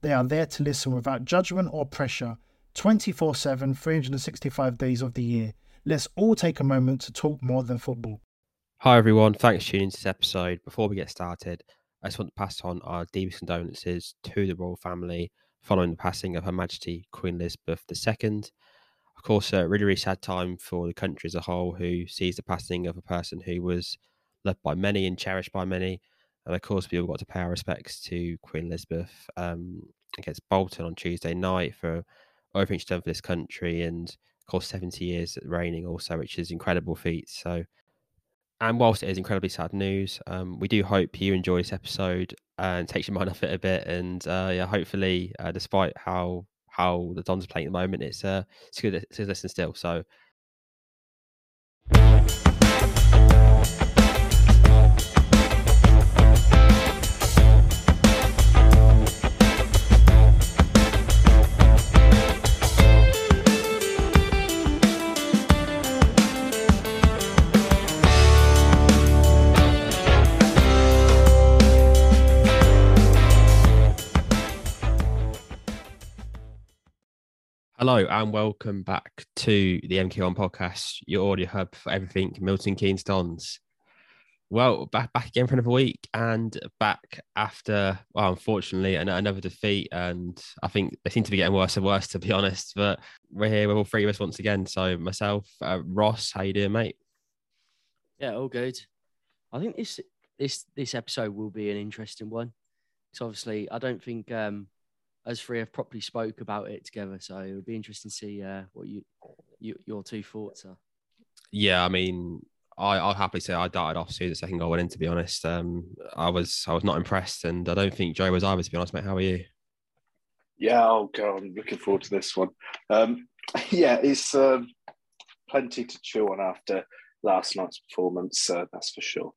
They are there to listen without judgment or pressure 24 7, 365 days of the year. Let's all take a moment to talk more than football. Hi, everyone. Thanks for tuning into this episode. Before we get started, I just want to pass on our deepest condolences to the royal family following the passing of Her Majesty Queen Elizabeth II. Of course, a really, really sad time for the country as a whole, who sees the passing of a person who was loved by many and cherished by many. And of course, we all got to pay our respects to Queen Elizabeth um, against Bolton on Tuesday night for everything she's done for this country, and of course, 70 years reigning also, which is incredible feat. So, and whilst it is incredibly sad news, um, we do hope you enjoy this episode and takes your mind off it a bit. And uh, yeah, hopefully, uh, despite how how the Dons are playing at the moment, it's uh, it's good to listen still. So. Hello and welcome back to the MK1 podcast, your audio hub for everything Milton Keynes Dons. Well, back back again for another week and back after, well, unfortunately, another defeat. And I think they seem to be getting worse and worse, to be honest. But we're here with all three of us once again. So myself, uh, Ross, how you doing, mate? Yeah, all good. I think this this this episode will be an interesting one. Because obviously, I don't think um, us three have properly spoke about it together. So it'll be interesting to see uh, what you, you your two thoughts are. Yeah, I mean, I, I'll happily say I darted off soon the second goal went in. To be honest, um, I was I was not impressed, and I don't think Joe was either. To be honest, mate, how are you? Yeah, I'll go. I'm looking forward to this one. Um, yeah, it's um, plenty to chew on after last night's performance. Uh, that's for sure.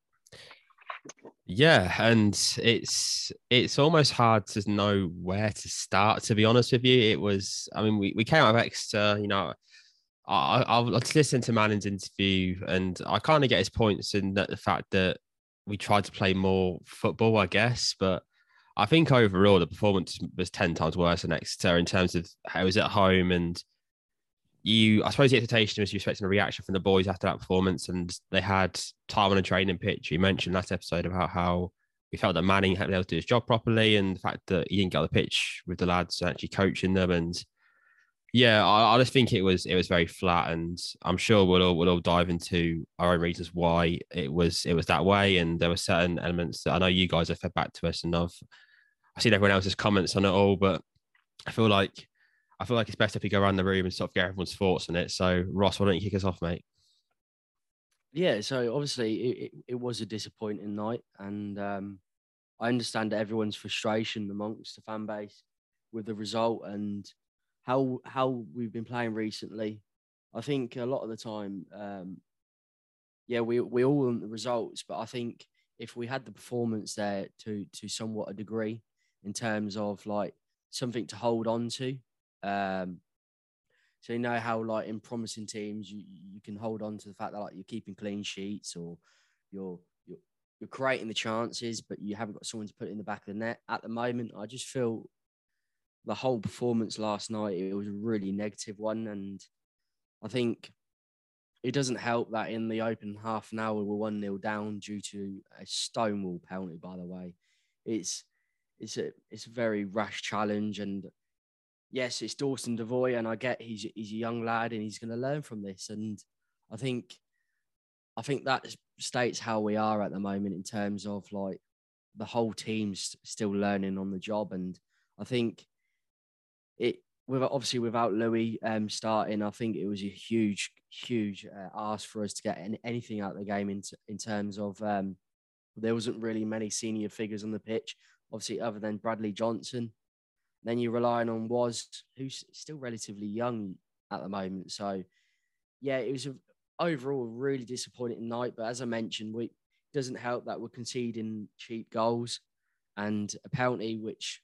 Yeah, and it's it's almost hard to know where to start. To be honest with you, it was. I mean, we, we came out of Exeter. You know, I I, I listened to Manning's interview, and I kind of get his points in that the fact that we tried to play more football, I guess, but I think overall the performance was ten times worse than Exeter in terms of how it was at home and you, I suppose the expectation was you expecting a reaction from the boys after that performance, and they had time on a training pitch. You mentioned last episode about how we felt that Manning had been able to do his job properly, and the fact that he didn't get on the pitch with the lads actually coaching them. And yeah, I, I, just think it was it was very flat, and I'm sure we'll all, we'll all dive into our own reasons why it was it was that way. And there were certain elements that I know you guys have fed back to us, and I've I've seen everyone else's comments on it all, but I feel like I feel like it's best if we go around the room and sort of get everyone's thoughts on it. So, Ross, why don't you kick us off, mate? Yeah, so obviously it, it, it was a disappointing night, and um, I understand everyone's frustration amongst the fan base with the result and how how we've been playing recently. I think a lot of the time, um, yeah, we we all want the results, but I think if we had the performance there to to somewhat a degree in terms of like something to hold on to um, so you know how like in promising teams you, you can hold on to the fact that like you're keeping clean sheets or you're you're you're creating the chances, but you haven't got someone to put in the back of the net. At the moment, I just feel the whole performance last night it was a really negative one, and I think it doesn't help that in the open half an hour we're one 0 down due to a stonewall penalty. By the way, it's it's a it's a very rash challenge, and yes, it's Dawson Devoy, and I get he's he's a young lad and he's going to learn from this, and I think I think that states how we are at the moment in terms of like the whole team's still learning on the job, and I think it with obviously without Louie um, starting, I think it was a huge, huge uh, ask for us to get any, anything out of the game in in terms of um, there wasn't really many senior figures on the pitch, obviously other than Bradley Johnson. Then you're relying on Was, who's still relatively young at the moment. So, yeah, it was a, overall a really disappointing night. But as I mentioned, we doesn't help that we're conceding cheap goals and a penalty, which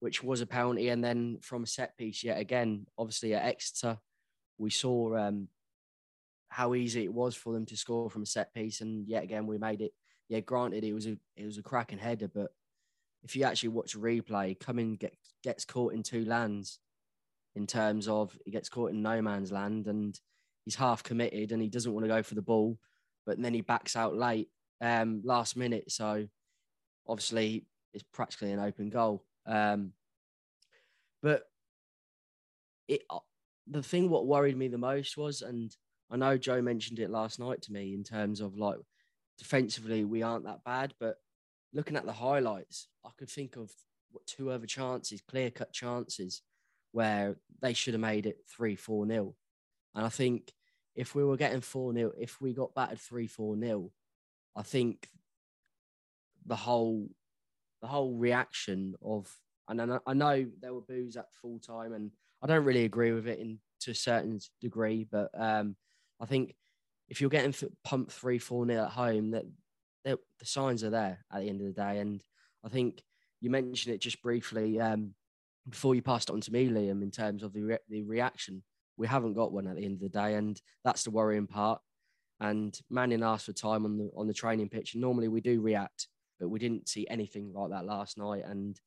which was a penalty, and then from a set piece yet again. Obviously at Exeter, we saw um, how easy it was for them to score from a set piece, and yet again we made it. Yeah, granted it was a it was a cracking header, but if you actually watch replay, Cumming get, gets caught in two lands in terms of he gets caught in no man's land and he's half committed and he doesn't want to go for the ball, but then he backs out late, um, last minute. So obviously it's practically an open goal. Um, but it, uh, the thing what worried me the most was, and I know Joe mentioned it last night to me in terms of like defensively we aren't that bad, but looking at the highlights, I could think of what two other chances, clear cut chances, where they should have made it three, four nil. And I think if we were getting four nil, if we got battered three, four nil, I think the whole the whole reaction of and I know there were boos at full time, and I don't really agree with it in to a certain degree, but um, I think if you're getting pumped three, four nil at home, that the signs are there at the end of the day. And I think you mentioned it just briefly um, before you passed it on to me, Liam, in terms of the re- the reaction. We haven't got one at the end of the day, and that's the worrying part. And Manning asked for time on the on the training pitch, and normally we do react, but we didn't see anything like that last night. And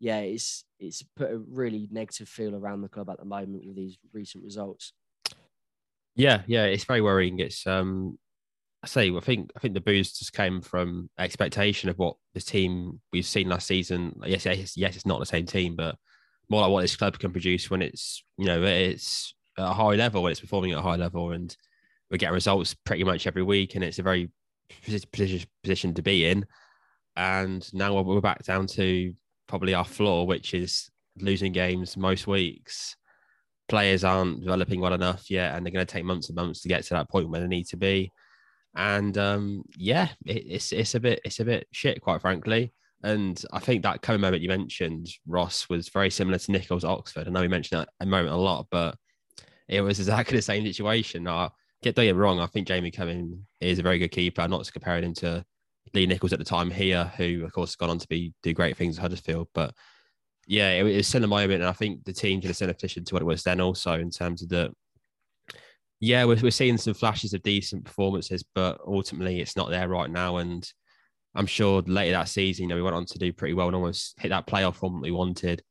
yeah, it's it's put a really negative feel around the club at the moment with these recent results. Yeah, yeah, it's very worrying. It's um, I say, I think I think the boost just came from expectation of what the team we've seen last season. Yes, yes, yes, it's not the same team, but more like what this club can produce when it's you know it's at a high level when it's performing at a high level, and we get results pretty much every week, and it's a very position position to be in. And now we're back down to probably our floor, which is losing games most weeks. Players aren't developing well enough yet, and they're going to take months and months to get to that point where they need to be. And um, yeah, it, it's it's a bit it's a bit shit, quite frankly. And I think that Cumming moment you mentioned, Ross, was very similar to Nicholls Oxford. I know we mentioned that a moment a lot, but it was exactly the same situation. I get don't get wrong. I think Jamie Cumming is a very good keeper. I'm not comparing him to Lee Nicholls at the time here, who of course has gone on to be do great things at Huddersfield. But yeah, it, it was still a moment, and I think the team's in a similar position to what it was then. Also, in terms of the yeah, we're, we're seeing some flashes of decent performances, but ultimately it's not there right now. And I'm sure later that season, you know, we went on to do pretty well and almost hit that playoff form that we wanted,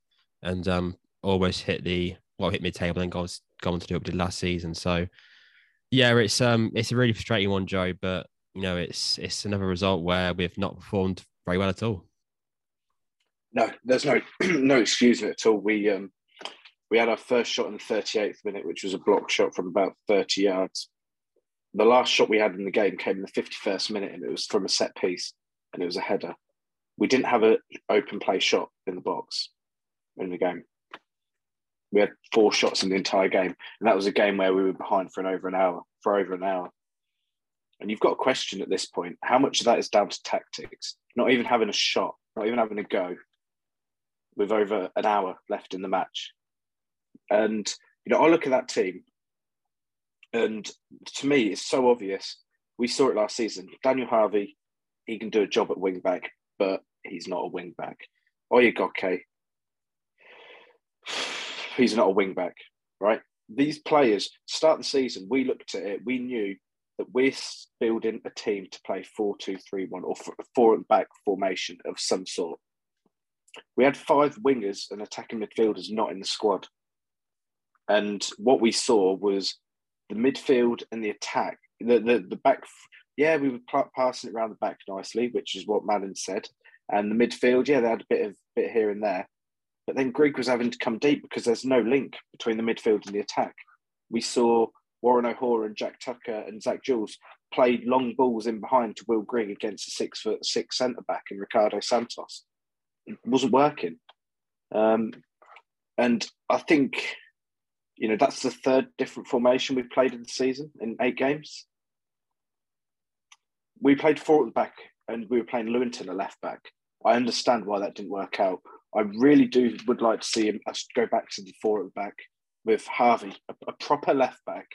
and um, almost hit the well hit mid table, and go, go on to do what we did last season. So yeah, it's um it's a really frustrating one, Joe, but you know, it's it's another result where we've not performed very well at all. No, there's no no excuse at all. We um we had our first shot in the 38th minute, which was a block shot from about 30 yards. The last shot we had in the game came in the 51st minute, and it was from a set piece, and it was a header. We didn't have an open play shot in the box in the game. We had four shots in the entire game, and that was a game where we were behind for an over an hour, for over an hour. And you've got a question at this point how much of that is down to tactics? Not even having a shot, not even having a go with over an hour left in the match. And, you know, I look at that team, and to me, it's so obvious. We saw it last season. Daniel Harvey, he can do a job at wing back, but he's not a wing back. Oyegoke, he's not a wing back, right? These players start the season. We looked at it. We knew that we're building a team to play 4 2 3 1 or four and back formation of some sort. We had five wingers and attacking midfielders not in the squad. And what we saw was the midfield and the attack, the the, the back. Yeah, we were passing it around the back nicely, which is what Madden said. And the midfield, yeah, they had a bit of bit here and there. But then Grigg was having to come deep because there's no link between the midfield and the attack. We saw Warren O'Hora and Jack Tucker and Zak Jules played long balls in behind to Will Grigg against a six foot six centre back in Ricardo Santos. It wasn't working. Um, and I think, you know, that's the third different formation we've played in the season in eight games. We played four at the back and we were playing Lewington a left back. I understand why that didn't work out. I really do would like to see us go back to the four at the back with Harvey, a, a proper left back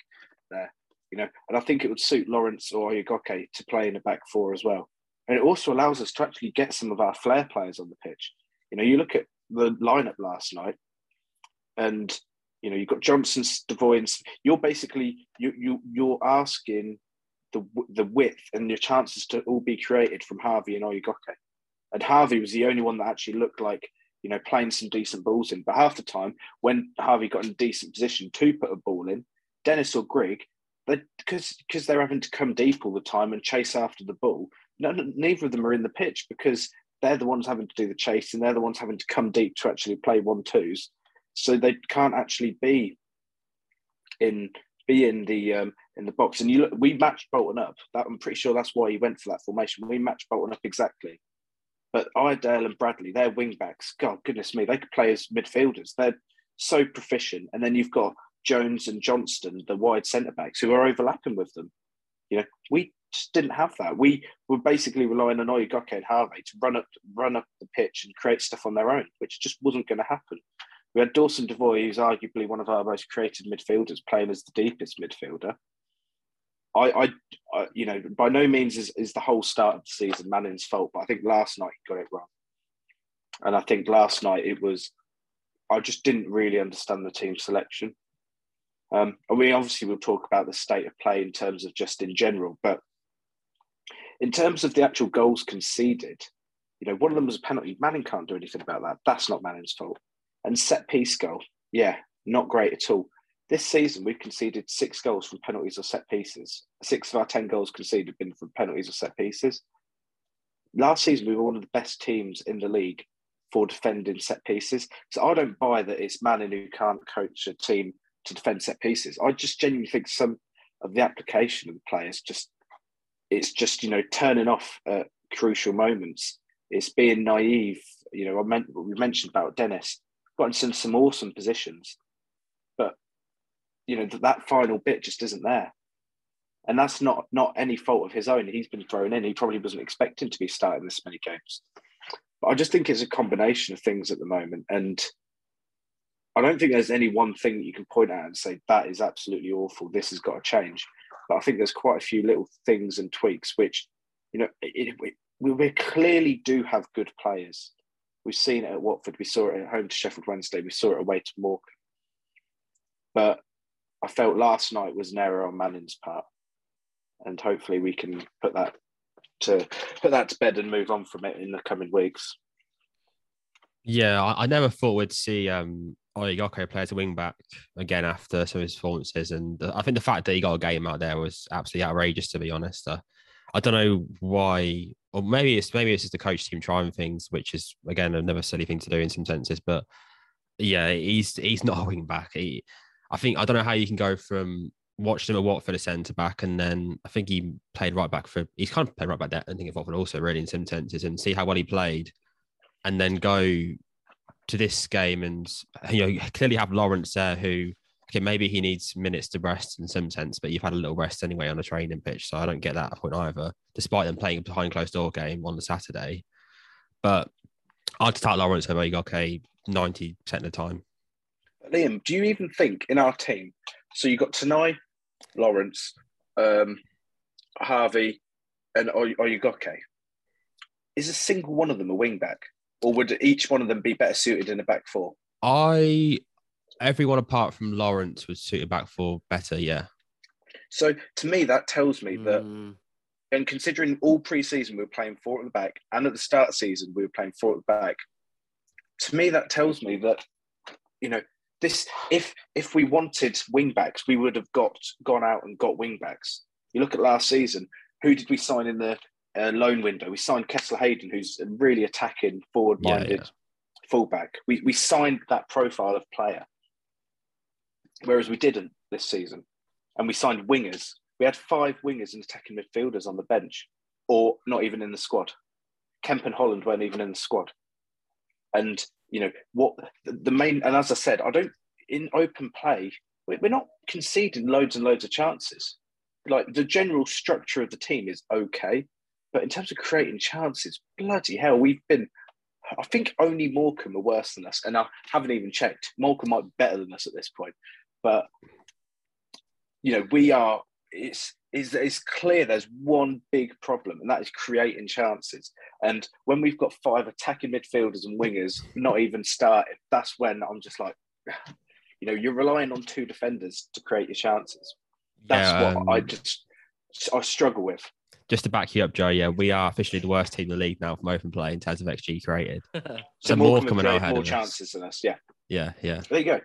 there, you know, and I think it would suit Lawrence or Oyegoke to play in a back four as well. And it also allows us to actually get some of our flair players on the pitch. You know, you look at the lineup last night, and you know you've got Johnson, Devoy, you're basically you you you're asking the the width and your chances to all be created from Harvey and Oyegoke. And Harvey was the only one that actually looked like you know playing some decent balls in. But half the time, when Harvey got in a decent position to put a ball in, Dennis or Grigg, because because they're having to come deep all the time and chase after the ball. None, neither of them are in the pitch because they're the ones having to do the chasing. They're the ones having to come deep to actually play one twos so they can't actually be in be in the um, in the box. And you look, we matched Bolton up. That I'm pretty sure that's why he went for that formation. We matched Bolton up exactly. But Iredale and Bradley, they're wing backs. God goodness me, they could play as midfielders. They're so proficient. And then you've got Jones and Johnston, the wide centre backs, who are overlapping with them. You know, we just didn't have that. We were basically relying on Oyegoke and Harvey to run up run up the pitch and create stuff on their own, which just wasn't going to happen. We had Dawson Devoy, who's arguably one of our most creative midfielders, playing as the deepest midfielder. I, I, I, you know, by no means is, is the whole start of the season Manning's fault, but I think last night he got it wrong. And I think last night it was, I just didn't really understand the team selection. Um, and we obviously will talk about the state of play in terms of just in general, but in terms of the actual goals conceded, you know, one of them was a penalty. Manning can't do anything about that. That's not Manning's fault. And set piece goal, yeah, not great at all. This season, we've conceded six goals from penalties or set pieces. Six of our 10 goals conceded have been from penalties or set pieces. Last season, we were one of the best teams in the league for defending set pieces. So I don't buy that it's Manning who can't coach a team to defend set pieces. I just genuinely think some of the application of the players just, it's just, you know, turning off at crucial moments. It's being naive. You know, I meant, we mentioned about Dennis got into some, some awesome positions, but you know that final bit just isn't there, and that's not not any fault of his own. He's been thrown in. He probably wasn't expecting to be starting this many games. But I just think it's a combination of things at the moment, and I don't think there's any one thing that you can point at and say that is absolutely awful. This has got to change. But I think there's quite a few little things and tweaks which, you know, it, it, we, we clearly do have good players We've seen it at Watford. We saw it at home to Sheffield Wednesday. We saw it away to Morecambe. But I felt last night was an error on Manning's part, and hopefully we can put that to put that to bed and move on from it in the coming weeks. Yeah, I, I never thought we'd see um, Oyegoke play as a wing back again after some of his performances, and I think the fact that he got a game out there was absolutely outrageous. To be honest, uh, I don't know why or maybe it's maybe it's just the coach team trying things, which is again another silly thing to do in some senses. But yeah, he's he's not holding back. He, I think I don't know how you can go from watching him at Watford a centre back, and then I think he played right back for. He's kind of played right back there. I think at Watford also really in some senses, and see how well he played, and then go to this game and you know clearly have Lawrence there who okay, maybe he needs minutes to rest in some sense, but you've had a little rest anyway on a training pitch. So I don't get that point either, despite them playing a behind closed door game on the Saturday. But I'd start Lawrence over okay 90% of the time. Liam, do you even think in our team? So you've got Tennai, Lawrence, um, Harvey, and Oyegoke. Is a single one of them a wing back? Or would each one of them be better suited in a back four? I everyone apart from Lawrence was suited back for better. Yeah. So to me, that tells me that, mm. and considering all preseason we were playing four at the back, and at the start of the season we were playing four at the back, to me that tells me that, you know, this if if we wanted wing backs, we would have got gone out and got wing backs. You look at last season. Who did we sign in the uh, loan window? We signed Kesler Hayden, who's a really attacking, forward-minded Yeah, yeah. fullback. We we signed that profile of player, whereas we didn't this season. And we signed wingers. We had five wingers and attacking midfielders on the bench, or not even in the squad. Kemp and Holland weren't even in the squad. And you know what the main and as I said, I don't in open play. we- We're not conceding loads and loads of chances. Like the general structure of the team is okay, but in terms of creating chances, bloody hell, we've been. I think only Morecambe are worse than us, and I haven't even checked. Morecambe might be better than us at this point, but you know we are. It's it's, it's clear there's one big problem, and that is creating chances. And when we've got five attacking midfielders and wingers not even starting, that's when I'm just like, you know, you're relying on two defenders to create your chances. That's Yeah, what I um, just I struggle with. Just to back you up, Joe. Yeah, we are officially the worst team in the league now from open play in terms of XG created. So, So Morecambe Morecambe have are now created ahead more of us. chances than us. Yeah, Yeah, yeah. there you go.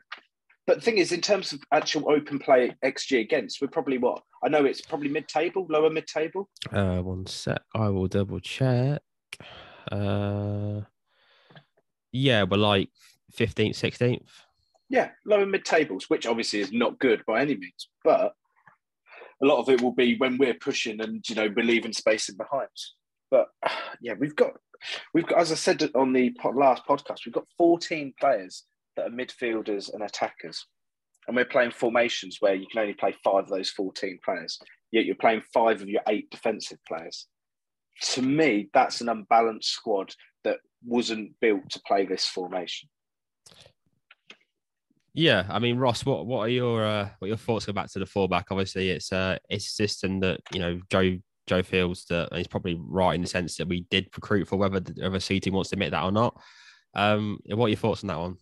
But the thing is, in terms of actual open play XG against, we're probably what I know it's probably mid-table, lower mid-table. Uh, one sec. I will double check. Uh, yeah, we're like 15th, 16th. Yeah, lower mid-tables, which obviously is not good by any means, but a lot of it will be when we're pushing and you know we're leaving space in behind. But yeah, we've got we've got as I said on the last podcast, we've got 14 players that are midfielders and attackers, and we're playing formations where you can only play five of those 14 players. Yet you're playing five of your eight defensive players. To me, that's an unbalanced squad that wasn't built to play this formation. Yeah, I mean, Ross, what what are your uh, what are your thoughts go back to the fullback? Obviously, it's uh, it's a system that you know Joe Joe feels that he's probably right in the sense that we did recruit for whether the other wants to admit that or not. Um, what are your thoughts on that one?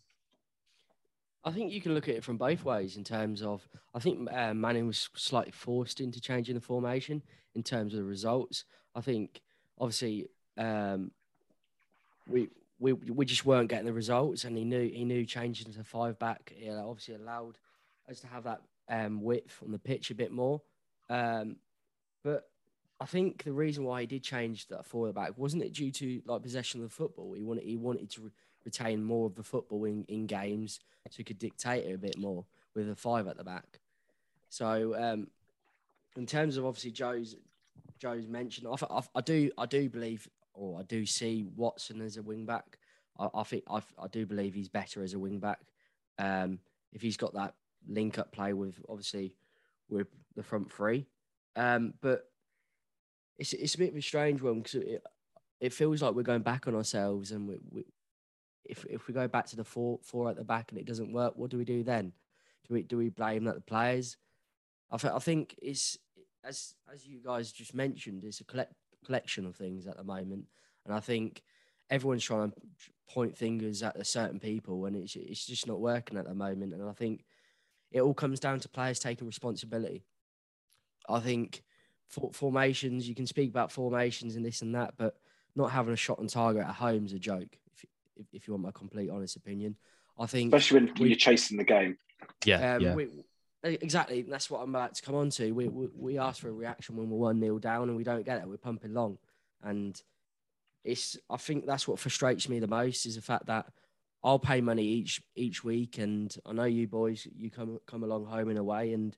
I think you can look at it from both ways in terms of I think uh, Manning was slightly forced into changing the formation in terms of the results. I think obviously um, we we we just weren't getting the results, and he knew he knew changing to five back you know, obviously allowed us to have that um, width on the pitch a bit more. Um, but I think the reason why he did change that forward back wasn't it due to like possession of the football. He wanted he wanted to retain more of the football in, in games so he could dictate it a bit more with a five at the back. So um, in terms of obviously Joe's Joe's mentioned, I, I, I do I do believe or I do see Watson as a wing back. I, I think I, I do believe he's better as a wing back. Um, if he's got that link up play with obviously with the front three. Um, but it's it's a bit of a strange one because it, it feels like we're going back on ourselves and we, we if if we go back to the four four at the back and it doesn't work, what do we do then? Do we do we blame that the players? I th- I think it's as as you guys just mentioned, it's a collect, collection of things at the moment, and I think everyone's trying to point fingers at certain people, and it's it's just not working at the moment. And I think it all comes down to players taking responsibility. I think for, formations, you can speak about formations and this and that, but not having a shot on target at home is a joke. If if, if you want my complete honest opinion, I think Especially when we- you're chasing the game. Yeah, um, yeah. we, exactly. That's what I'm about to come on to. We, we we ask for a reaction when we're one nil down and we don't get it. We're pumping long, and it's. I think that's what frustrates me the most is the fact that I'll pay money each each week, and I know you boys. You come come along home in a way, and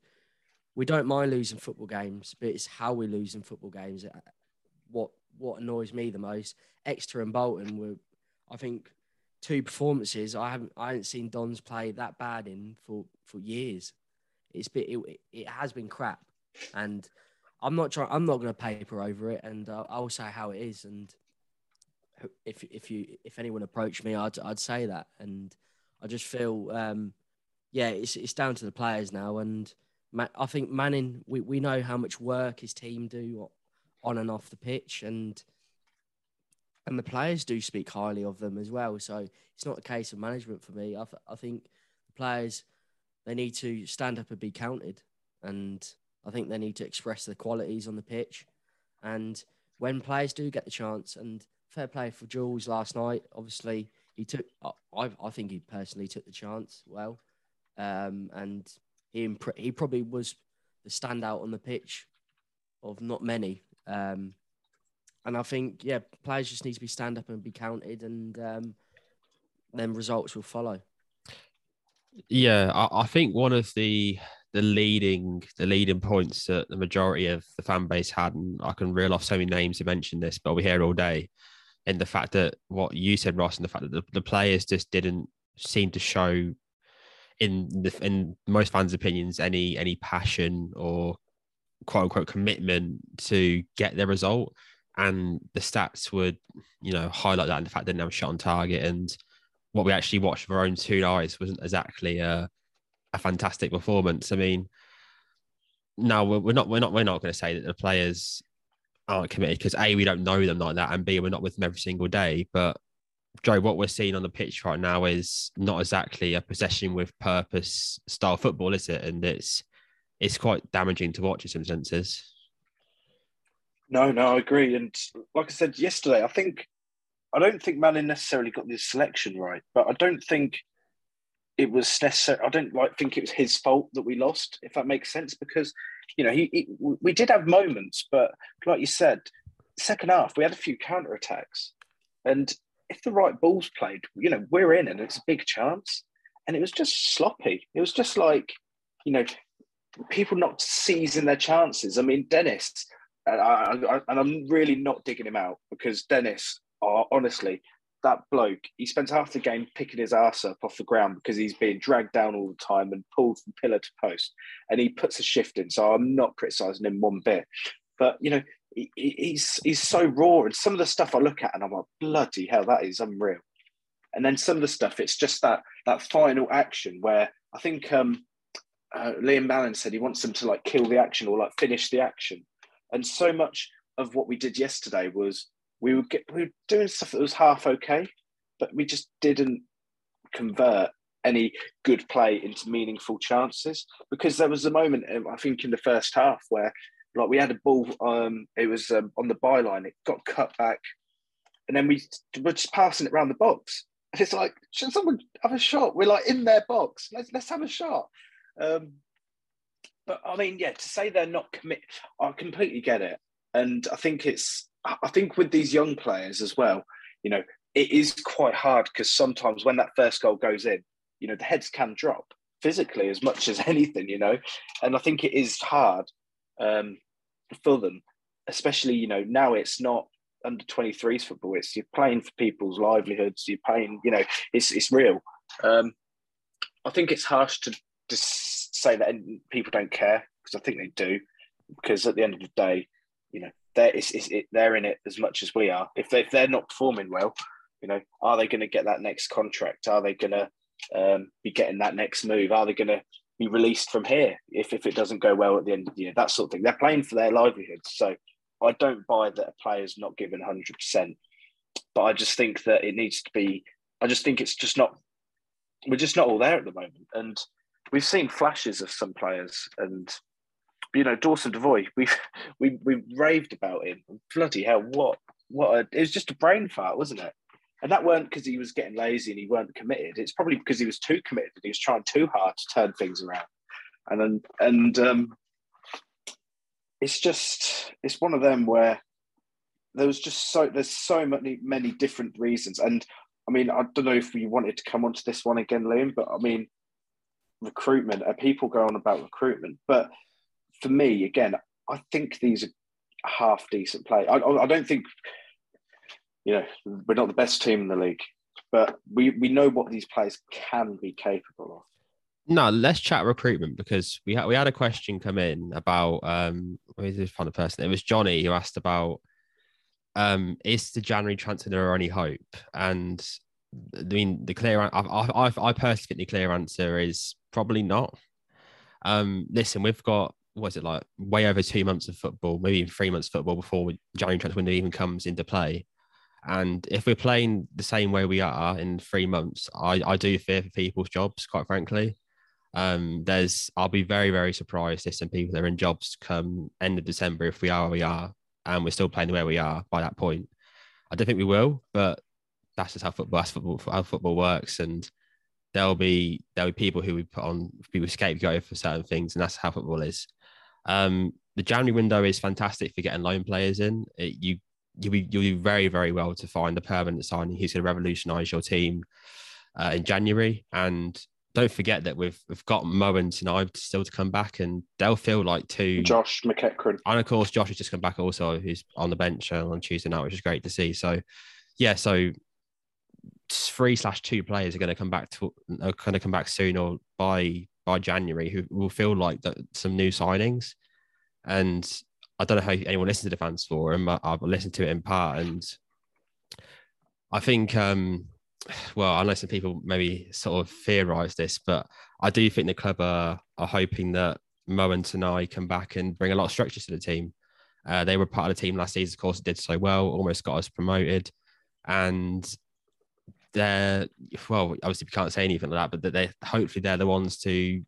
we don't mind losing football games, but it's how we lose in football games. What what annoys me the most. Exeter and Bolton were, I think, two performances I haven't I haven't seen Dons play that bad in for for years. It's been it, it has been crap, and I'm not trying. I'm not going to paper over it, and uh, I'll say how it is. And if if you if anyone approached me, I'd I'd say that. And I just feel, um, yeah, it's it's down to the players now. And I think Manning, we we know how much work his team do on and off the pitch, and and the players do speak highly of them as well. So it's not a case of management for me. I, th- I think the players they need to stand up and be counted, and I think they need to express their qualities on the pitch. And when players do get the chance, and fair play for Jules last night, obviously he took. I I think he personally took the chance well, um, and he he probably was the standout on the pitch of not many. Um, and I think yeah, players just need to be stand up and be counted, and um, then results will follow. Yeah, I, I think one of the the leading the leading points that the majority of the fan base had, and I can reel off so many names to mention this, but we're here all day. In the fact that what you said, Ross, and the fact that the, the players just didn't seem to show in the in most fans' opinions any any passion or quote unquote commitment to get their result. And the stats would, you know, highlight that and the fact they didn't have a shot on target. And what we actually watched with our own two eyes wasn't exactly a, a fantastic performance. I mean, no, we're not we're not we're not going to say that the players aren't committed because a we don't know them like that, and b we're not with them every single day. But Joe, what we're seeing on the pitch right now is not exactly a possession with purpose style football, is it? And it's it's quite damaging to watch in some senses. No, no, I agree. And like I said yesterday, I think I don't think Manning necessarily got the selection right, but I don't think it was necessary. I don't like think it was his fault that we lost, if that makes sense, because you know he, he we did have moments, but like you said, second half we had a few counter attacks, and if the right balls played, you know we're in, and it's a big chance, and it was just sloppy. It was just like you know people not seizing their chances. I mean Dennis, and, I, I, and I'm really not digging him out because Dennis, oh, honestly, that bloke, he spends half the game picking his ass up off the ground because he's being dragged down all the time and pulled from pillar to post, and he puts a shift in. So I'm not criticising him one bit, but you know he, he's he's so raw, and some of the stuff I look at and I'm like, bloody hell, that is unreal. And then some of the stuff, it's just that that final action where I think um, uh, Liam Manning said he wants them to like kill the action or like finish the action, and so much of what we did yesterday was we were get, we were doing stuff that was half okay, but we just didn't convert any good play into meaningful chances. Because there was a moment um, I think in the first half where like we had a ball um it was um, on the byline it got cut back and then we were just passing it around the box. And it's like should someone have a shot? We're like in their box. Let's let's have a shot. Um but I mean yeah to say they're not commit I completely get it and I think it's I think with these young players as well, you know, it is quite hard because sometimes when that first goal goes in, you know, the heads can drop physically as much as anything, you know, and I think it is hard um, for them, especially you know now it's not under 23s football. It's you're playing for people's livelihoods. You're paying, you know, it's it's real. Um, I think it's harsh to just say that people don't care because I think they do. Because at the end of the day, you know, they're it's, it's, it, they're in it as much as we are. If they, if they're not performing well, you know, are they going to get that next contract? Are they going to um, be getting that next move? Are they going to be released from here if if it doesn't go well at the end of the year? That sort of thing. They're playing for their livelihoods, so I don't buy that a player's not given hundred percent. But I just think that it needs to be. I just think it's just not. We're just not all there at the moment, and we've seen flashes of some players, and you know, Dawson Devoy, we we we raved about him. Bloody hell, what what a, it was just a brain fart, wasn't it? And that weren't because he was getting lazy and he weren't committed. It's probably because he was too committed and he was trying too hard to turn things around. And then and um, it's just it's one of them where there was just so there's so many many different reasons. And I mean, I don't know if we wanted to come onto this one again, Liam, but I mean, recruitment. Are people go on about recruitment, but for me, again, I think these are half decent play. I, I don't think, you know, we're not the best team in the league, but we, we know what these players can be capable of. No, let's chat recruitment because we had we had a question come in about um who's this fun person? It was Johnny who asked about um is the January transfer there any hope? And I mean the clear I I, I personally think the clear answer is probably not. Um, listen, we've got was it like way over two months of football, maybe even three months of football before January transfer window even comes into play. And if we're playing the same way we are in three months, I, I do fear for people's jobs, quite frankly. Um, there's I'll be very, very surprised if some people that are in jobs come end of December if we are where we are and we're still playing where we are by that point. I don't think we will, but that's just how football, that's football, how football works. And there'll be there'll be people who we put on people scapegoat for certain things, and that's how football is. Um, the January window is fantastic for getting loan players in. It, you you'll be you'll do very very well to find a permanent signing who's going to revolutionise your team uh, in January. And don't forget that we've we've got Mo and Tennai still to come back, and they'll feel like two. Josh McEachran. And of course, Josh has just come back also, who's on the bench uh, on Tuesday night, which is great to see. So, yeah, so three slash two players are going to come back to are going to come back soon or by by January who will feel like that some new signings. And I don't know how anyone listens to the fans forum. But I've listened to it in part, and I think, um, well, unless some people maybe sort of theorise this, but I do think the club are, are hoping that Mo and Tennai come back and bring a lot of structure to the team. Uh, they were part of the team last season, of course, did so well, almost got us promoted, and they're well, obviously we can't say anything like that, but they hopefully they're the ones to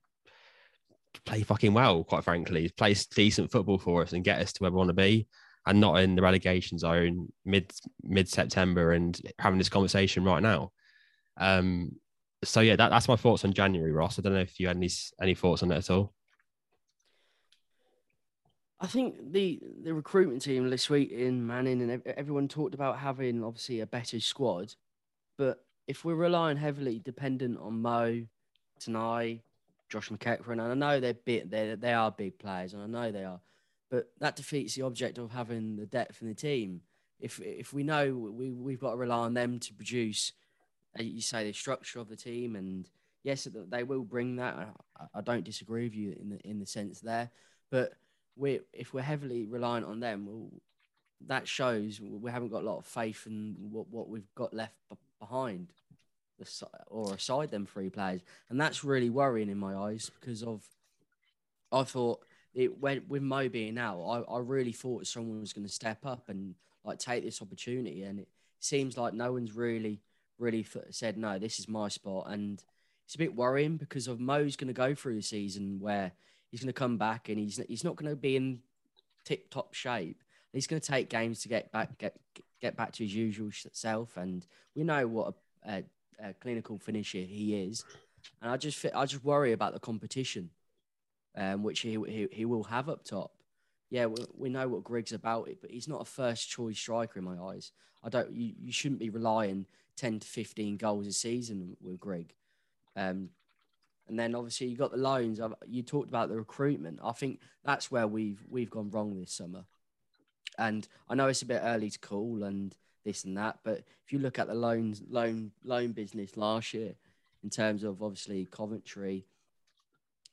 play fucking well, quite frankly, play decent football for us and get us to where we want to be, and not in the relegation zone mid mid September and having this conversation right now. Um, so yeah, that, that's my thoughts on January, Ross. I don't know if you had any any thoughts on it at all. I think the the recruitment team, this week in Manning, and everyone talked about having obviously a better squad, but if we're relying heavily dependent on Mo, Tennai, Josh McEachran, and I know they're big, they they are big players, and I know they are, but that defeats the object of having the depth in the team. If if we know we we've got to rely on them to produce, uh, you say the structure of the team, and yes, they will bring that. I, I don't disagree with you in the in the sense there, but we if we're heavily reliant on them, well, that shows we haven't got a lot of faith in what, what we've got left behind the or aside them three players, and that's really worrying in my eyes because of I thought it went with Mo being out. I, I really thought someone was going to step up and like take this opportunity, and it seems like no one's really really said no. This is my spot, and it's a bit worrying because of Mo's going to go through a season where he's going to come back and he's he's not going to be in tip top shape. He's going to take games to get back get get back to his usual self, and we know what a, a uh, clinical finisher he is, and I just I just worry about the competition, um, which he, he he will have up top. Yeah, we, we know what Grigg's about it, but he's not a first choice striker in my eyes. I don't. You, you shouldn't be relying ten to fifteen goals a season with Grig. Um, and then obviously you got the loans. You talked about the recruitment. I think that's where we've we've gone wrong this summer. And I know it's a bit early to call, and this and that. But if you look at the loans loan loan business last year, in terms of obviously Coventry,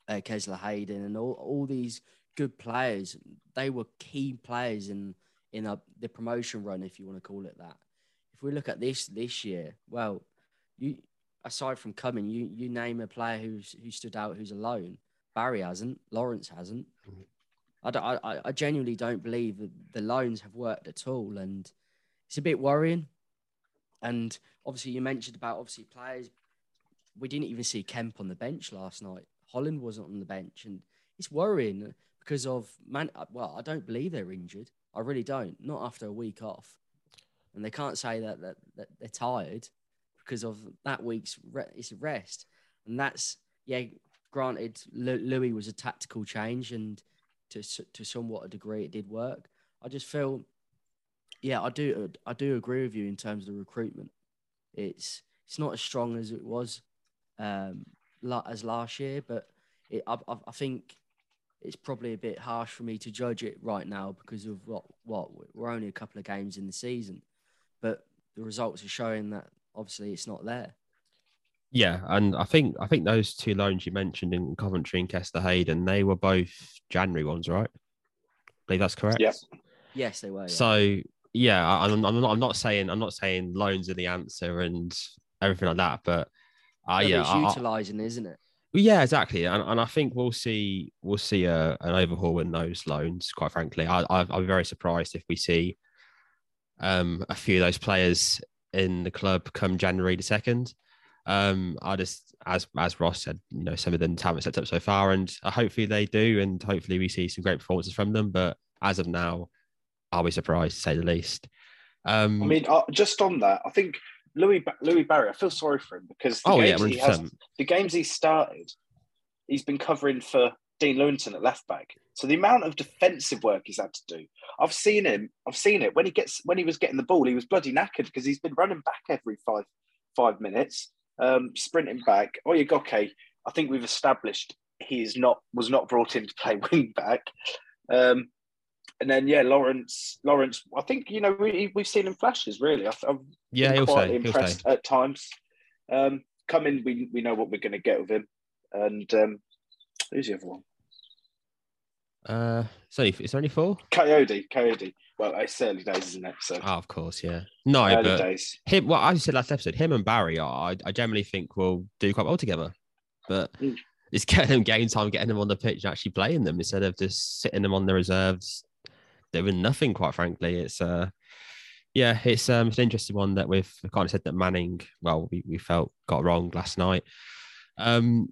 uh, Kesler Hayden, and all, all these good players, they were key players in in a, the promotion run, if you want to call it that. If we look at this this year, well, you aside from Cumming, you you name a player who's who stood out who's alone. Barry hasn't. Lawrence hasn't. I, don't, I, I genuinely don't believe that the loans have worked at all. And it's a bit worrying. And obviously, you mentioned about obviously players. We didn't even see Kemp on the bench last night. Holland wasn't on the bench, and it's worrying because of man. Well, I don't believe they're injured. I really don't. Not after a week off, and they can't say that that, that they're tired because of that week's re- it's rest, and that's yeah. Granted, Louie was a tactical change, and to to somewhat a degree, it did work. I just feel yeah, I do. I do agree with you in terms of the recruitment. It's it's not as strong as it was um, as last year, but it, I, I think it's probably a bit harsh for me to judge it right now because of what what we're only a couple of games in the season, but the results are showing that obviously it's not there. Yeah, and I think I think those two loans you mentioned in Coventry and Kesler Hayden, they were both January ones, right? I believe that's correct. Yes. Yes, they were. Yeah. So yeah, I'm, I'm not. I'm not saying. I'm not saying loans are the answer and everything like that. But uh, yeah, it's utilizing, isn't it? Yeah, exactly. And, and I think we'll see. We'll see a, an overhaul in those loans. Quite frankly, I, I I'm very surprised if we see um a few of those players in the club come January the second. Um, I just, as as Ross said, you know, some of them haven't stepped up so far, and hopefully they do, and hopefully we see some great performances from them. But as of now, I'll be surprised to say the least. Um, I mean, uh, just on that, I think Louie Louie Barry, I feel sorry for him because the Oh yeah, games he has, the games he started, he's been covering for Dean Lewington at left back. So the amount of defensive work he's had to do, I've seen him. I've seen it when he gets when he was getting the ball, he was bloody knackered because he's been running back every five five minutes, um, sprinting back. Oyegoke, I think we've established he is not was not brought in to play wing back. Um, and then yeah, Lawrence. Lawrence. I think you know we, we've seen him flashes. Really, I, I'm Yeah, he'll quite stay. He'll impressed at times. Um, come in, we we know what we're going to get with him. And um, who's the other one? Uh, it's only it's only four. Coyote. Coyote. Well, it's early days, isn't it? So Oh, of course, yeah. No, early but days. him. Well, as you said last episode, him and Barry are. I, I generally think will do quite well together. But Mm. it's getting them game time, getting them on the pitch, and actually playing them instead of just sitting them on the reserves, doing nothing. Quite frankly, it's uh, yeah, it's um, it's an interesting one that we've kind of said that Manning. Well, we, we felt got wrong last night. Um,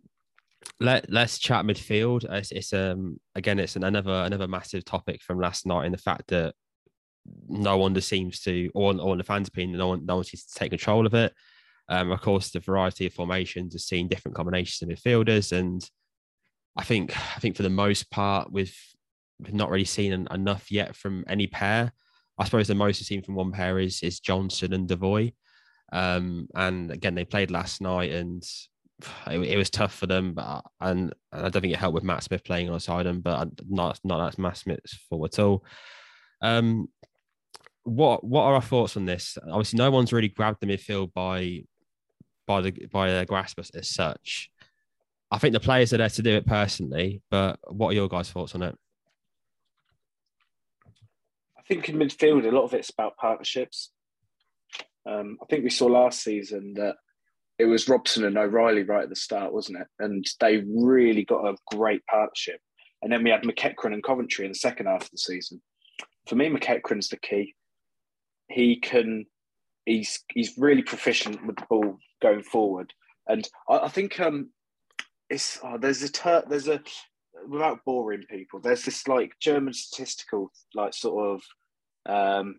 let let's chat midfield. It's, it's um again, it's an, another another massive topic from last night in the fact that no one seems to, or, or the fans' opinion, no one, no one seems to take control of it. Um, of course, the variety of formations has seen different combinations of midfielders, and I think, I think for the most part, we've, we've not really seen en- enough yet from any pair. I suppose the most we've seen from one pair is is Johnson and Devoy. Um, and again, they played last night, and it, it was tough for them. But and, and I don't think it helped with Matt Smith playing alongside them, but not not that's Matt Smith's fault at all. Um, what what are our thoughts on this? Obviously, no one's really grabbed the midfield by by the by their grasp as, as such. I think the players are there to do it personally, but what are your guys' thoughts on it? I think in midfield, a lot of it's about partnerships. Um, I think we saw last season that it was Robson and O'Riley right at the start, wasn't it? And they really got a great partnership. And then we had McEachran and Coventry in the second half of the season. For me, McEachran's the key. He can, he's he's really proficient with the ball going forward. And I, I think um, it's oh, there's a ter- there's a without boring people, there's this like German statistical like sort of um,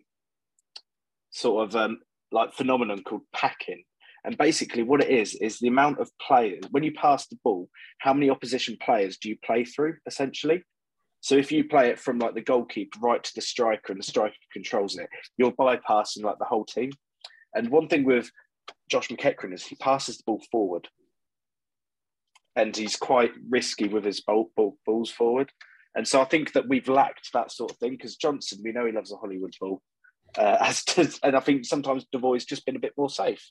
sort of um, like phenomenon called packing. And basically, what it is is the amount of players when you pass the ball, how many opposition players do you play through essentially? So if you play it from like the goalkeeper right to the striker and the striker controls it, you're bypassing like the whole team. And one thing with Josh McEachran is he passes the ball forward, and he's quite risky with his ball, ball, balls forward. And so I think that we've lacked that sort of thing because Johnson, we know he loves a Hollywood ball, uh, as does, and I think sometimes Devoy's just been a bit more safe.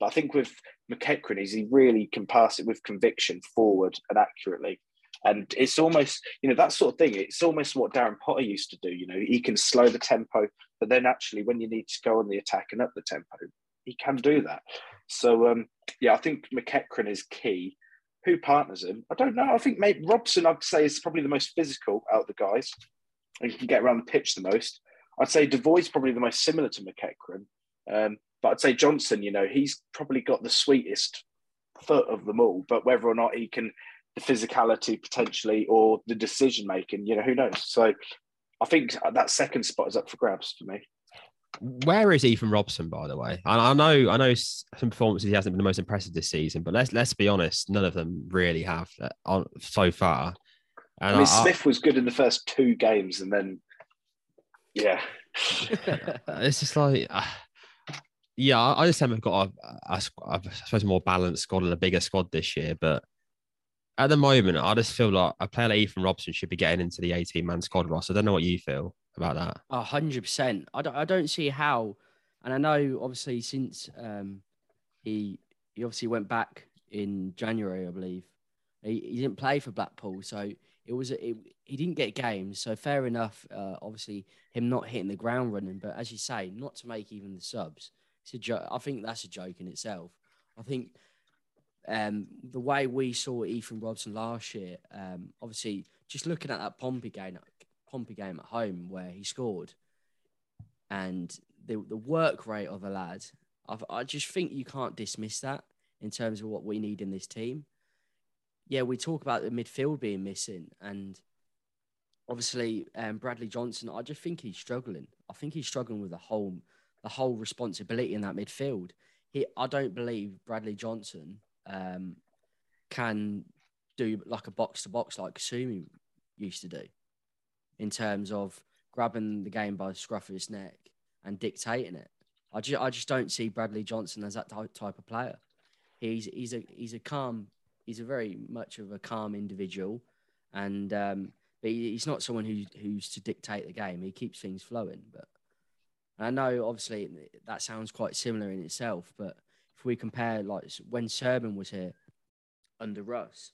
But I think with McEachran, is he really can pass it with conviction forward and accurately. And it's almost, you know, that sort of thing. It's almost what Darren Potter used to do. You know, he can slow the tempo, but then actually, when you need to go on the attack and up the tempo, he can do that. So, um, yeah, I think McEachran is key. Who partners him? I don't know. I think Robson, I'd say, is probably the most physical out of the guys and can get around the pitch the most. I'd say Devoy's probably the most similar to McEachran. Um, but I'd say Johnson, you know, he's probably got the sweetest foot of them all. But whether or not he can, the physicality potentially or the decision making, you know, who knows? So I think that second spot is up for grabs for me. Where is Ethan Robson, by the way? And I know, I know some performances he hasn't been the most impressive this season, but let's let's be honest, none of them really have uh, on so far. And I mean, I- I- Smith was good in the first two games, and then, yeah, it's just like, uh, yeah, I just think we've got a, a, a, I suppose, a more balanced squad and a bigger squad this year. But at the moment, I just feel like a player like Ethan Robson should be getting into the 18 man squad, Ross. I don't know what you feel about that. A hundred percent. I don't. I don't see how. And I know, obviously, since um, he he obviously went back in January, I believe. He, he didn't play for Blackpool, so it was it, he didn't get games. So fair enough. Uh, obviously, him not hitting the ground running, but as you say, not to make even the subs. It's a. I think that's a joke in itself. I think um, the way we saw Ethan Robson last year, um, obviously, just looking at that Pompey game, Pompey game at home where he scored, and the the work rate of the lad, I've, I just think you can't dismiss that in terms of what we need in this team. Yeah, we talk about the midfield being missing, and obviously um, Bradley Johnson. I just think he's struggling. I think he's struggling with the whole the whole responsibility in that midfield. he I don't believe Bradley Johnson um, can do like a box to box like Sumi used to do in terms of grabbing the game by the scruff of his neck and dictating it. I just I just don't see Bradley Johnson as that type of player. He's he's a he's a calm he's a very much of a calm individual, and um, but he's not someone who who's to dictate the game. He keeps things flowing. But I know obviously that sounds quite similar in itself, but if we compare like when Serban was here under Russ,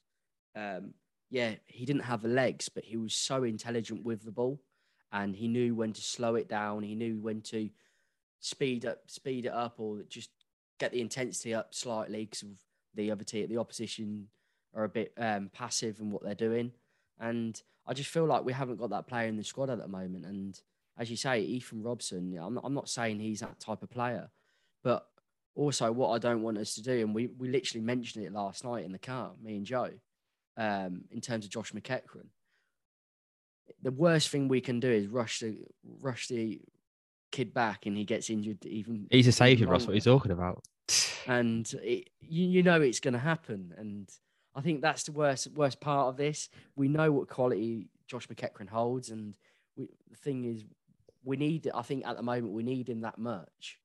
um, yeah, he didn't have the legs, but he was so intelligent with the ball, and he knew when to slow it down. He knew when to speed up, speed it up, or just get the intensity up slightly because the other team, the opposition are a bit um, passive in what they're doing, and I just feel like we haven't got that player in the squad at the moment. And as you say, Ethan Robson, I'm not, I'm not saying he's that type of player, but also what I don't want us to do, and we we literally mentioned it last night in the car, me and Joe, um, in terms of Josh McEachran. The worst thing we can do is rush the rush the kid back, and he gets injured even. He's a saviour. That's what he's talking about. and it, you, you know it's going to happen, and I think that's the worst worst part of this. We know what quality Josh McEachran holds, and we, the thing is, we need. I think at the moment we need him that much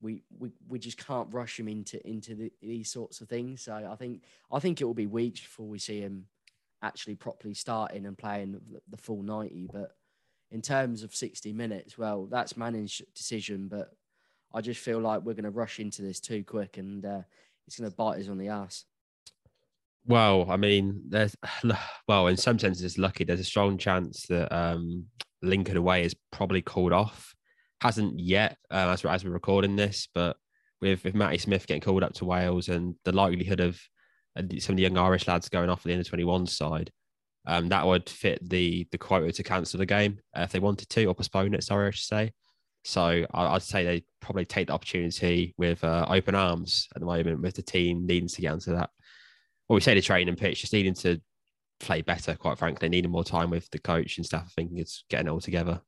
we, we we just can't rush him into into the, these sorts of things. So I think I think it will be weeks before we see him actually properly starting and playing the, full ninety. But in terms of sixty minutes, well, that's Manning's decision. But I just feel like we're going to rush into this too quick, and uh, it's going to bite us on the ass. Well, I mean, there's well, in some senses, it's lucky. There's a strong chance that um, Lincoln away is probably called off hasn't yet uh, as, as we're recording this, but with, with Matty Smith getting called up to Wales and the likelihood of uh, some of the young Irish lads going off at the end of 21 side, um, that would fit the the quota to cancel the game uh, if they wanted to or postpone it. Sorry, I should say. So I, would say they probably take the opportunity with uh, open arms at the moment, with the team needing to get onto that. Well, we say the training pitch, just needing to play better. Quite frankly, needing more time with the coach and stuff. I think it's getting it all together.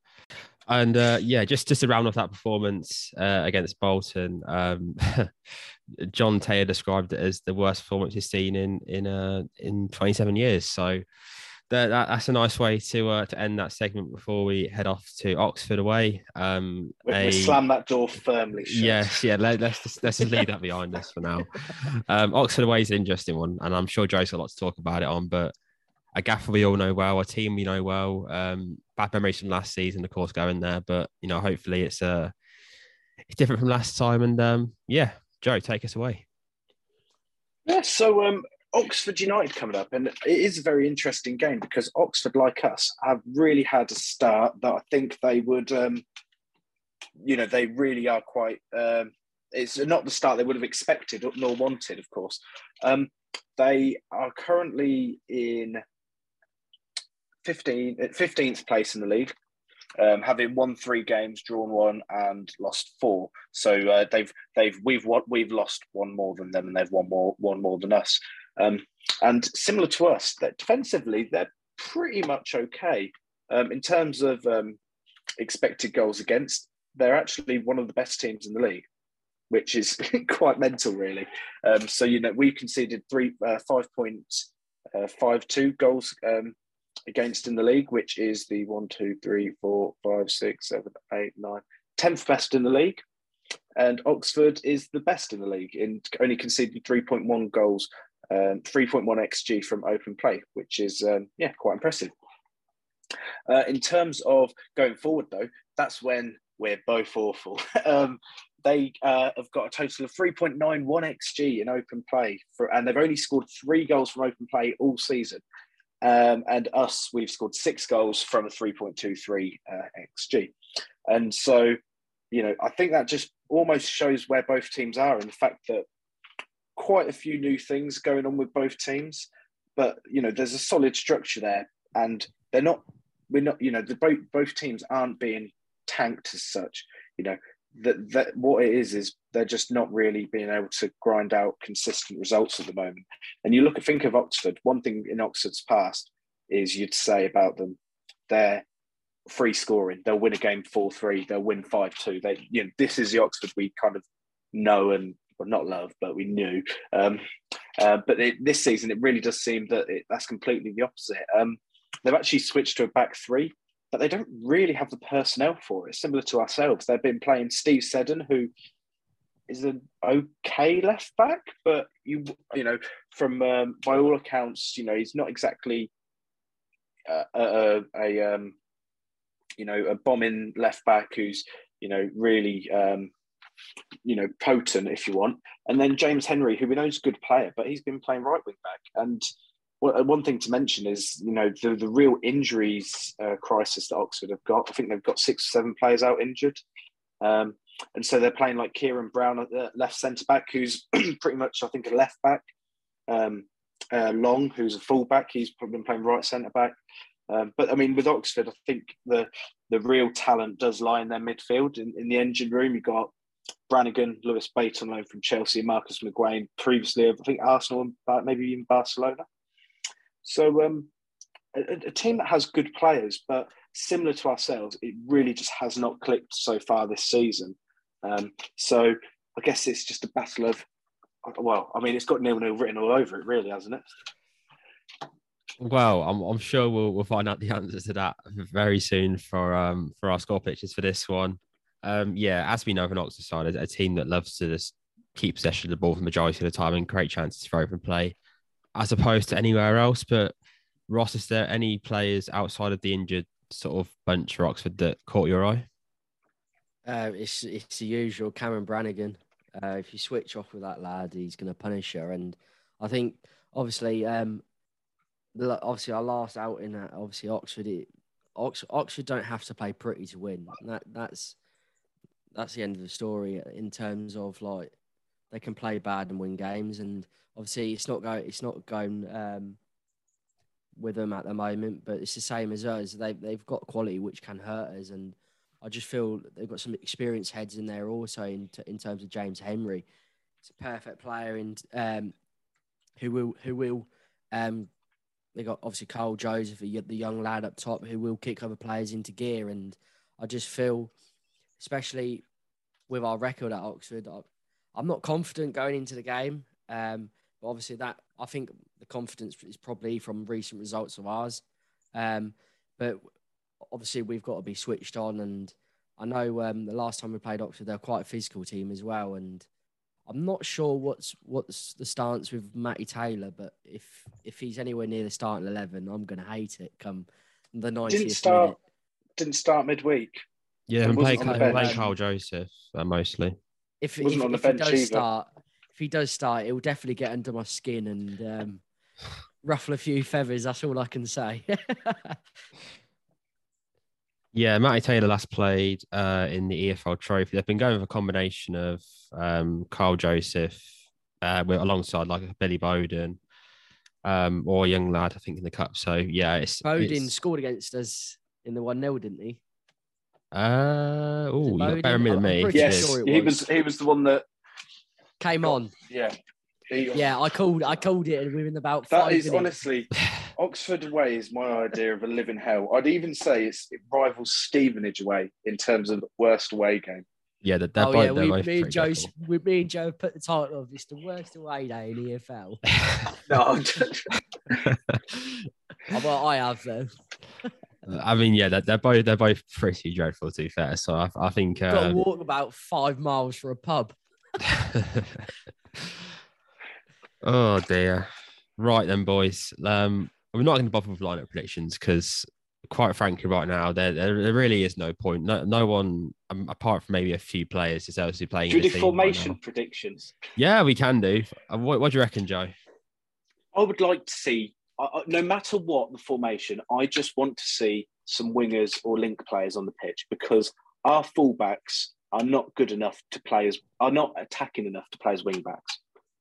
And uh, yeah, just just to round off that performance uh, against Bolton, um, John Taylor described it as the worst performance he's seen in in uh, in 27 years. So that, that, that's a nice way to uh, to end that segment before we head off to Oxford away. Um, we, a, slam that door firmly. Shut. Yes, yeah. Let, us just, let's just leave that behind us for now. Um, Oxford away is an interesting one, and I'm sure Joe's got a lot to talk about it on, but a gaffer we all know well, a team we know well. Um, bad memories from last season, of course, going there, but you know, hopefully it's uh it's different from last time. And um, yeah, Joe, take us away. Yeah, so um, Oxford United coming up, and it is a very interesting game because Oxford, like us, have really had a start that I think they would, um, you know, they really are quite. Um, it's not the start they would have expected nor wanted, of course. Um, they are currently in 15, 15th place in the league, um, having won three games, drawn one, and lost four. So uh, they've they've we've we've lost one more than them, and they've won more one more than us. Um, and similar to us, that defensively they're pretty much okay um, in terms of um, expected goals against. They're actually one of the best teams in the league, which is quite mental, really. Um, so you know we conceded three uh, five point uh, five two goals um, against in the league, which is the one, two, three, four, five, six, seven, eight, nine, tenth best in the league. And Oxford is the best in the league in only conceding 3.1 goals, um, 3.1 xG from open play, which is um, yeah quite impressive. Uh, in terms of going forward, though, that's when we're both awful. um, they uh, have got a total of 3.91 xG in open play, for, and they've only scored three goals from open play all season. Um, and us, we've scored six goals from a 3.23 uh, XG. And so, you know, I think that just almost shows where both teams are and the fact that quite a few new things going on with both teams. But, you know, there's a solid structure there and they're not, we're not, you know, the both, both teams aren't being tanked as such. You know, that, that what it is is they're just not really being able to grind out consistent results at the moment. And you look at think of Oxford. One thing in Oxford's past is you'd say about them, they're free scoring. They'll win a game four three. They'll win five two. They you know this is the Oxford we kind of know and well, not love, but we knew. Um, uh, but it, this season, it really does seem that it, that's completely the opposite. Um, they've actually switched to a back three, but they don't really have the personnel for it. Similar to ourselves, they've been playing Steve Seddon, who is an okay left back, but you you know from um, by all accounts, you know he's not exactly uh, a, a um, you know a bombing left back who's you know really um, you know potent if you want, and then James Henry, who we know is a good player, but he's been playing right wing back. And one thing to mention is you know the the real injuries uh, crisis that Oxford have got. I think they've got six or seven players out injured. Um, and so they're playing like Ciaron Brown at the left centre back, who's pretty much, I think, a left back. Um, uh, Long, who's a full back, he's probably been playing right centre back. Um, but I mean, with Oxford, I think the the real talent does lie in their midfield. In, in the engine room, you've got Brannigan, Lewis Bate loan from Chelsea, Marcus McGuane previously, I think Arsenal and maybe even Barcelona. So um, a, a, team that has good players, but similar to ourselves, it really just has not clicked so far this season. Um, so I guess it's just a battle of, well, I mean, it's got nil nil written all over it, really, hasn't it? Well, I'm, I'm sure we'll, we'll find out the answer to that very soon for um for our score pictures for this one. Um, yeah, as we know from Oxford side, a team that loves to just keep possession of the ball for the majority of the time and create chances for open play, as opposed to anywhere else. But Ross, is there any players outside of the injured sort of bunch for Oxford that caught your eye? Uh, it's it's the usual Cameron Brannigan. Uh, if you switch off with that lad, he's going to punish her. And I think obviously, um, obviously our last outing at obviously Oxford, it, Oxford, Oxford don't have to play pretty to win. That that's that's the end of the story in terms of like they can play bad and win games. And obviously, it's not going it's not going um, with them at the moment, but it's the same as us. They they've got quality which can hurt us and I just feel they've got some experienced heads in there also in, t- in terms of James Henry. It's a perfect player and um, who will who will um, they got obviously Kyle Joseph, the young lad up top, who will kick other players into gear. And I just feel, especially with our record at Oxford, I, am not confident going into the game. Um, but obviously, that I think the confidence is probably from recent results of ours. Um, but obviously we've got to be switched on. And I know um, the last time we played Oxford, they're quite a physical team as well. And I'm not sure what's what's the stance with Matty Taylor, but if if he's anywhere near the starting eleven, I'm going to hate it. Come the 90th didn't start minute. didn't start midweek. Yeah, and play, play Kyle Joseph uh, mostly. If, if, if he does either. start, if he does start, it will definitely get under my skin and um, ruffle a few feathers. That's all I can say. Yeah, Matty Taylor last played uh, in the EFL Trophy. They've been going with a combination of um, Kyle Joseph uh, with, alongside like Billy Bodin um, or a young lad, I think, in the cup. So yeah, it's Bodin it's... scored against us in the one 0 didn't he? Uh oh, you got better than me. Yes, sure was. he was. He was the one that came on. Yeah, yeah, I called. I called it within about. That is minutes. honestly, Oxford away is my idea of a living hell. I'd even say it's, it rivals Stevenage away in terms of worst away game. Yeah, they're, they're oh, both, yeah, we, me and Joe, we, me and Joe put the title of this the worst away day in the EFL. no, well, I have though. I mean, yeah, they're, they're, both they're both pretty dreadful to be fair. So I, I think uh, got to walk about five miles for a pub. Oh dear. Right then, boys. Um, we're not going to bother with lineup predictions because, quite frankly, right now there, there, there really is no point. No, no one um, apart from maybe a few players is actually playing. Do you do formation right predictions? Yeah, we can do. Uh, what, what, do you reckon, Joe? I would like to see, uh, no matter what the formation, I just want to see some wingers or link players on the pitch because our fullbacks are not good enough to play as are not attacking enough to play as wing backs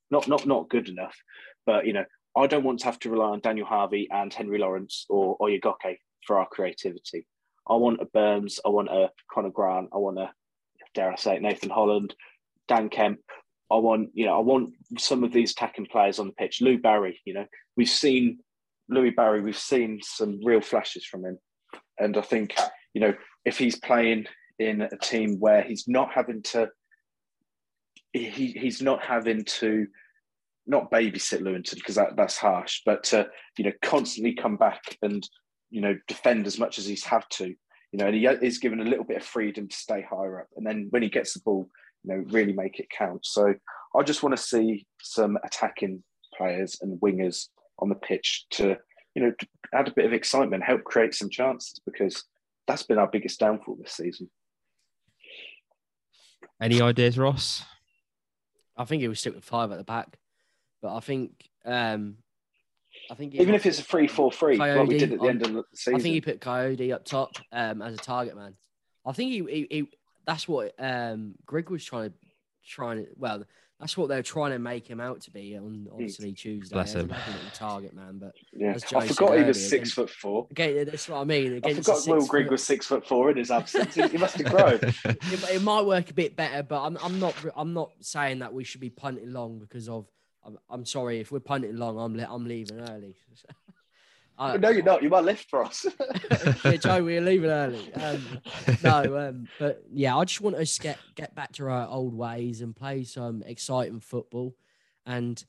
not not not good enough. But you know, I don't want to have to rely on Daniel Harvey and Henry Lawrence or Oyegoke for our creativity. I want a Burns, I want a Conor Grant, I want a dare I say it, Nathan Holland, Dan Kemp. I want, you know, I want some of these attacking players on the pitch. Lou Barry, you know, we've seen Louie Barry, we've seen some real flashes from him. And I think, you know, if he's playing in a team where he's not having to he he's not having to not babysit Lewington because that, that's harsh, but to you know constantly come back and you know defend as much as he's had to. You know, and he is given a little bit of freedom to stay higher up, and then when he gets the ball, you know, really make it count. So I just want to see some attacking players and wingers on the pitch to you know add a bit of excitement, help create some chances because that's been our biggest downfall this season. Any ideas, Ross? I think he will stick with five at the back, but I think um, I think even if it's a three-four-three, like we did at the on, end of the season. I think he put Coyote up top um, as a target man. I think he, he, he that's what um, Greg was trying to trying to well that's what they're trying to make him out to be on obviously Tuesday. Bless him. target man, but yeah, I forgot he was six against, foot four. Okay, that's what I mean. I forgot Will Grigg was six foot four in his absence. he, he must have grown. it, it, might work a bit better, but I'm, I'm not I'm not saying that we should be punting long because of. I'm, I'm sorry if we're punting long. I'm I'm leaving early. I, no, you're not. You might lift for us. yeah, Joe, we're leaving early. Um, no, um, but yeah, I just want us to get get back to our old ways and play some exciting football. And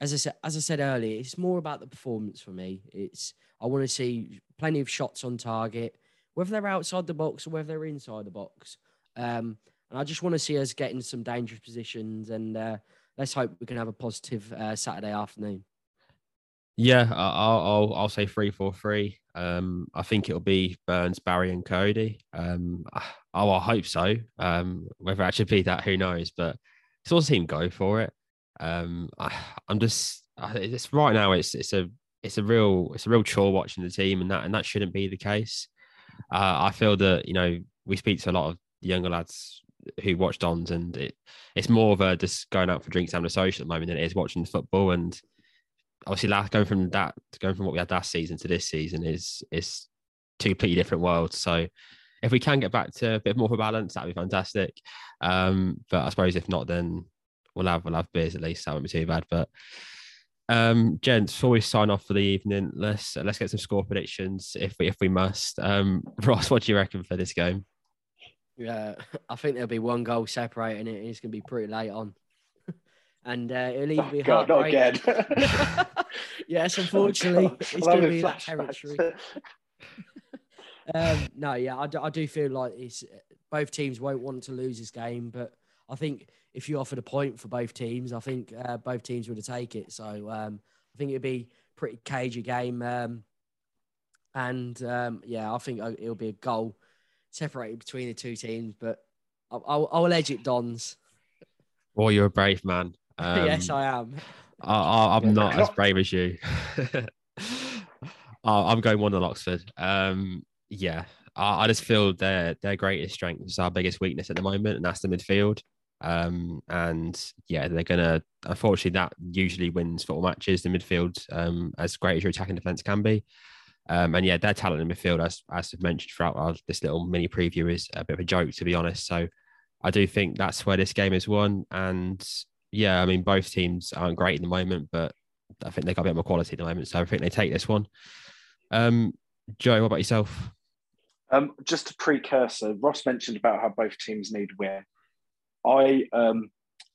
as I said, as I said earlier, it's more about the performance for me. It's I want to see plenty of shots on target, whether they're outside the box or whether they're inside the box. Um, and I just want to see us get in some dangerous positions. And uh, let's hope we can have a positive uh, Saturday afternoon. Yeah, I'll I'll, I'll say three four three. Um, I think it'll be Burns, Barry, and Cody. Um, oh, I hope so. Um, whether it should be that, who knows? But it's all team go for it. Um, I, I'm just it's right now. It's it's a it's a real it's a real chore watching the team, and that and that shouldn't be the case. Uh, I feel that you know we speak to a lot of younger lads who watch Dons, and it it's more of a just going out for drinks, having a social at the moment than it is watching the football and obviously last going from that going from what we had last season to this season is is two completely different worlds. So if we can get back to a bit more of a balance, that'd be fantastic. Um, but I suppose if not, then we'll have we'll have beers at least. That won't be too bad. But um, gents, before we sign off for the evening, let's let's get some score predictions if we if we must. Um, Ross, what do you reckon for this game? Yeah, I think there'll be one goal separating it. It's going to be pretty late on and uh, it'll either be God, not again. yes, unfortunately, oh, it's going to be that territory. um, no, yeah, I do, I do feel like it's both teams won't want to lose this game, but I think if you offered a point for both teams, I think uh, both teams would have take it. So um, I think it'd be pretty cagey game, um, and um, yeah, I think uh, it'll be a goal separated between the two teams, but I'll, I'll, I'll edge it Dons. Well, you're a brave man. Um, yes, I am. I, am not as brave as you. I'm going one on Oxford. Um, yeah, I, I, just feel their their greatest strength is our biggest weakness at the moment, and that's the midfield. Um, and yeah, they're gonna. Unfortunately, that usually wins football matches. The midfield, um, as great as your attacking defense can be. Um, and yeah, their talent in the midfield, as as I've mentioned throughout our, this little mini preview, is a bit of a joke to be honest. So I do think that's where this game is won. And yeah, I mean, both teams aren't great in the moment, but I think they've got a bit more quality at the moment. So I think they take this one. Um, Joe, what about yourself? Um, just a precursor, Ross mentioned about how both teams need win. I um,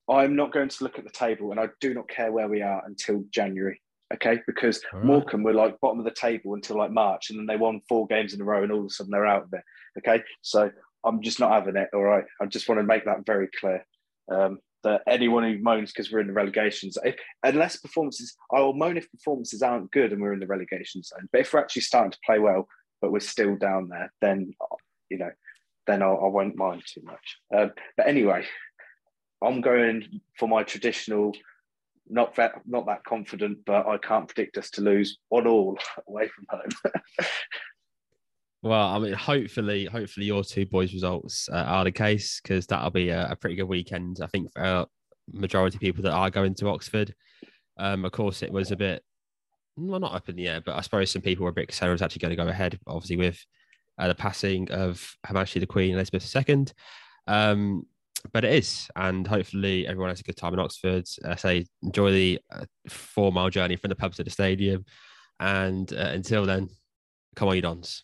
I'm not going to look at the table, and I do not care where we are until January. Okay, because right. Morecambe were like bottom of the table until like March, and then they won four games in a row, and all of a sudden they're out there. Okay, so I'm just not having it. All right, I just want to make that very clear. Um, that anyone who moans because we're in the relegation zone, unless performances, I will moan if performances aren't good and we're in the relegation zone. But if we're actually starting to play well, but we're still down there, then you know, then I'll, I not mind too much. Um, but anyway, I'm going for my traditional. Not that, not that confident, but I can't predict us to lose one all away from home. Well, I mean, hopefully, hopefully your two boys' results uh, are the case because that'll be a, a, pretty good weekend. I think for a majority of people that are going to Oxford. Um, of course, it was a bit, well, not up in the air, but I suppose some people were a bit concerned it was actually going to go ahead. Obviously, with uh, the passing of Majesty the Queen Elizabeth II. Um, but it is, and hopefully everyone has a good time in Oxford. I uh, say enjoy the uh, four mile journey from the pub to the stadium, and uh, until then, come on, you dons.